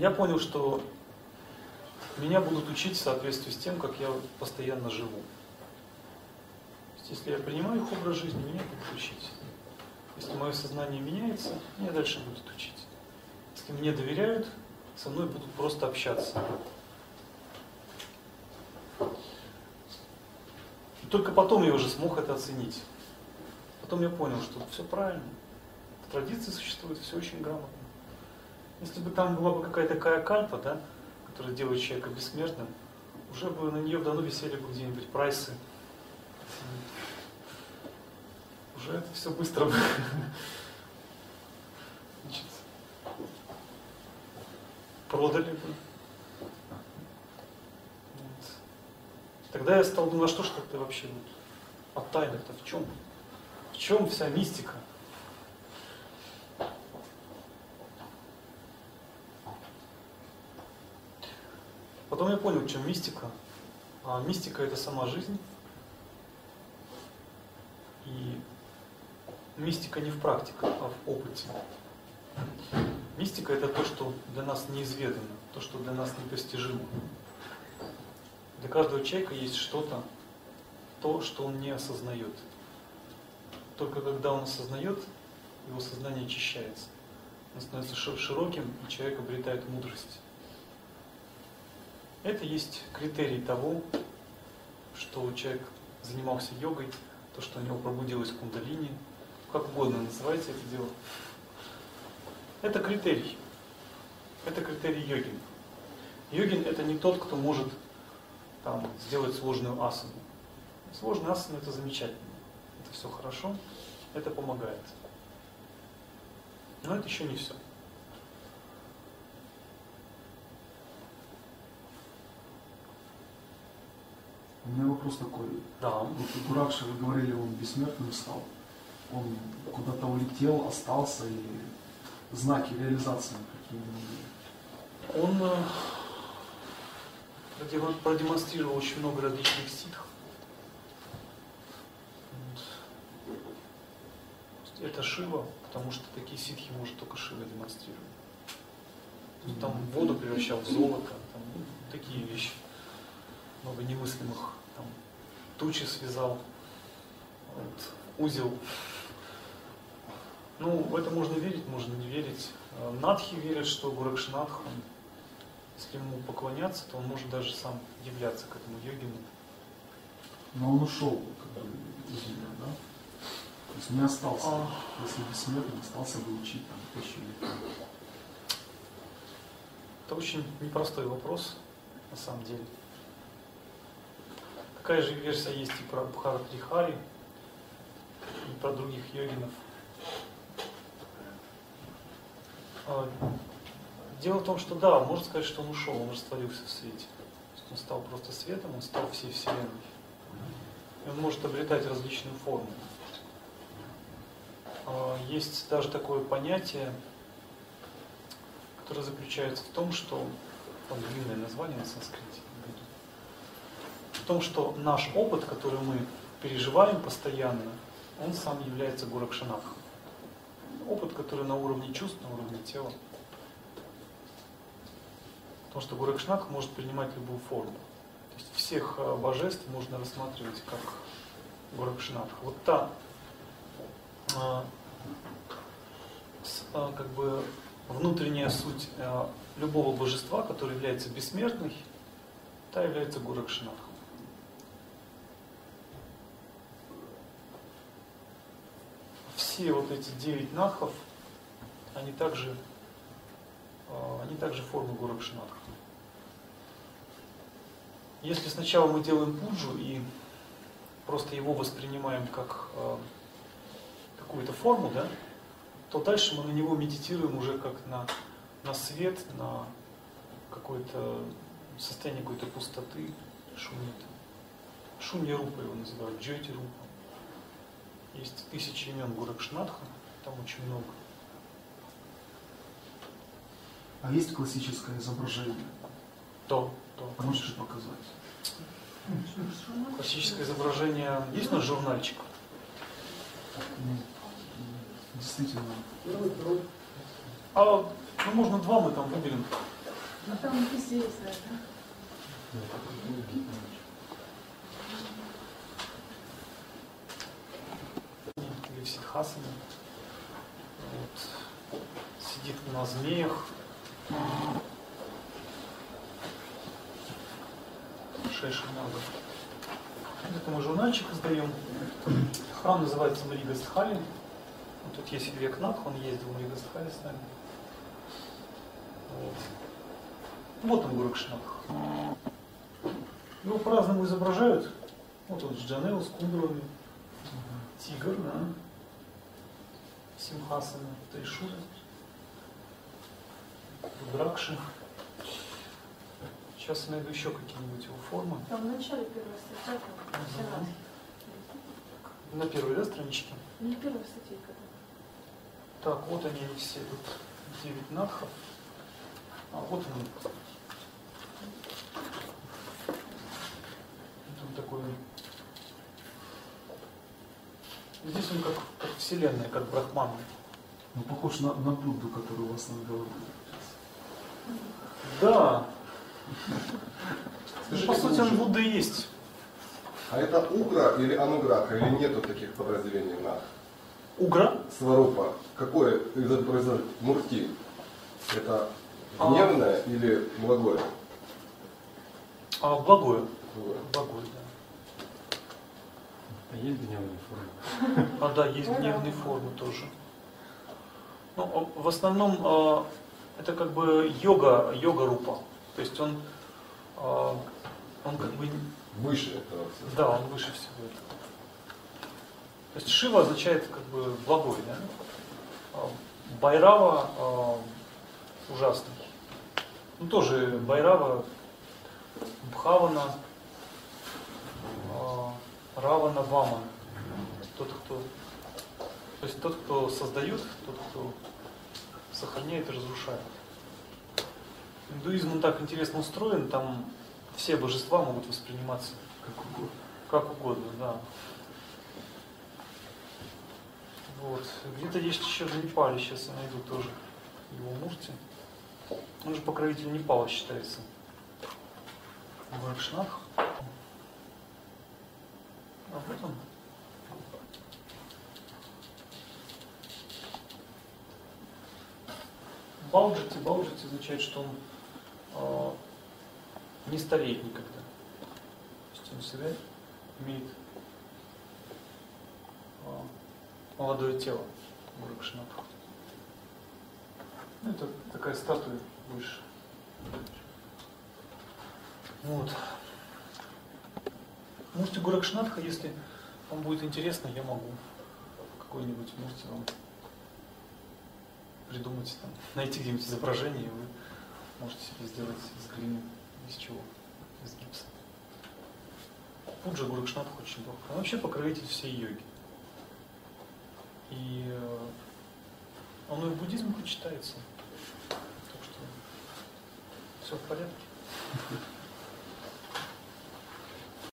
я понял, что меня будут учить в соответствии с тем, как я постоянно живу. Если я принимаю их образ жизни, меня будут учить. Если мое сознание меняется, меня дальше будут учить. Если мне доверяют, со мной будут просто общаться. И только потом я уже смог это оценить. Потом я понял, что все правильно. В традиции существует все очень грамотно. Если бы там была бы какая-то такая кальпа, да, которая делает человека бессмертным, уже бы на нее давно висели бы где-нибудь прайсы. Уже это все быстро бы. Значит, продали бы. Вот. Тогда я стал думать, а что ж это вообще вот, а тайна-то в чем? В чем вся мистика? Потом я понял, чем мистика. А мистика это сама жизнь. И мистика не в практиках, а в опыте. Мистика это то, что для нас неизведано, то, что для нас непостижимо. Для каждого человека есть что-то, то, что он не осознает. Только когда он осознает, его сознание очищается. Он становится широким, и человек обретает мудрость. Это есть критерий того, что человек занимался йогой, то, что у него пробудилась кундалини, как угодно называйте это дело. Это критерий. Это критерий йогин. Йогин это не тот, кто может там, сделать сложную асану. Сложная асана это замечательно. Это все хорошо, это помогает. Но это еще не все. У меня вопрос такой. Да. Вот Гуракша, вы говорили, он бессмертным стал. Он куда-то улетел, остался, или знаки реализации какие-нибудь? Он э, продемонстрировал очень много различных ситх. Это Шива, потому что такие ситхи может только Шива демонстрировать. Там воду превращал в золото, там, ну, такие вещи много немыслимых. Там, тучи связал, вот, узел. Ну, в это можно верить, можно не верить. Э, Надхи верят, что Гуракшинатх, он, если ему поклоняться, то он может даже сам являться к этому йогину. Но он ушел как бы, из мира, да? То есть не остался. А... Если бессмертный, остался бы учить там тысячу лет. Это очень непростой вопрос, на самом деле. Такая же версия есть и про Бхаратрихари, и про других йогинов. А, дело в том, что да, можно сказать, что он ушел, он растворился в свете. Он стал просто светом, он стал всей Вселенной. И он может обретать различную форму. А, есть даже такое понятие, которое заключается в том, что там длинное название на санскрите, том, что наш опыт, который мы переживаем постоянно, он сам является Гуракшанахом. Опыт, который на уровне чувств, на уровне тела. Потому что Гуракшнах может принимать любую форму. То есть всех э, божеств можно рассматривать как Гуракшнах. Вот та э, э, как бы внутренняя суть любого божества, которое является бессмертной, та является Гуракшнахом. Все вот эти девять нахов, они также, а, они также формы Гуракшинатха. Если сначала мы делаем пуджу и просто его воспринимаем как э, какую-то форму, да, то дальше мы на него медитируем уже как на, на свет, на какое-то состояние какой-то пустоты, шумит. Шунья рупа его называют, джойти рупа. Есть тысячи имен Гуракшнатха, там очень много. А есть классическое изображение? То, то. Можете показать? Классическое изображение есть на журнальчик? Ну, действительно. А ну, можно два мы там выберем. А там есть, да? Или в ситхасане. Вот. Сидит на змеях. Много. Это мы журнальчик издаем. Храм называется Маригастхали. Вот тут есть Илья Кнат, он ездил в Маригастхали с нами. Вот. Вот он, Гуракшнатх. Его по-разному изображают. Вот он с Джанео, с кудрами. Тигр, да. Симхасана, Тришура. Дракши. Сейчас я найду еще какие-нибудь его формы. Там в начале первой там, Мгм. раз. На первой да, страничке. Не первая статья, когда. Так, вот они все тут. Девять надхов. А вот он. Вот он такой. Здесь он как, как вселенная, как брахман. Ну, похож на, на Будду, который у вас над головой. Да. Скажите, по сути, он Будда и есть. А это Угра или Ануграха, или нету таких подразделений на Угра. Сварупа? Какое изображение? Мурти? Это А. гневное или благое? А благое. Благое. Благое, да. А есть гневные формы? А да, есть гневные формы тоже. Ну, а в основном а, это как бы йога, йога рупа. То есть он, а, он как бы, Выше этого всего. да, он выше всего этого. То есть Шива означает как бы благой, да? Байрава ужасный. Ну тоже Байрава, Бхавана, а, Равана, Ваман. Тот, кто то есть тот, кто создает, тот, кто сохраняет и разрушает. Индуизм он так интересно устроен, там все божества могут восприниматься Как угодно. как угодно, да. Вот. Где-то есть еще в Непале, сейчас я найду тоже его мурти. Он же покровитель Непала считается. Горакшнатх. Бауджити, бауджити означает, что он э, не стареет никогда. То есть он всегда имеет а, молодое тело Гуракшнатха. Ну, это такая статуя выше. Вот. Мурти Гуракшнатха, если вам будет интересно, я могу какой-нибудь мурти вам придумать, там, найти где-нибудь изображение, и вы можете себе сделать из глины, из чего? Из гипса. Пуджа Гуракшнатх очень легко. Он вообще покровитель всей йоги. И э, он и в буддизме почитается. Так что все в порядке.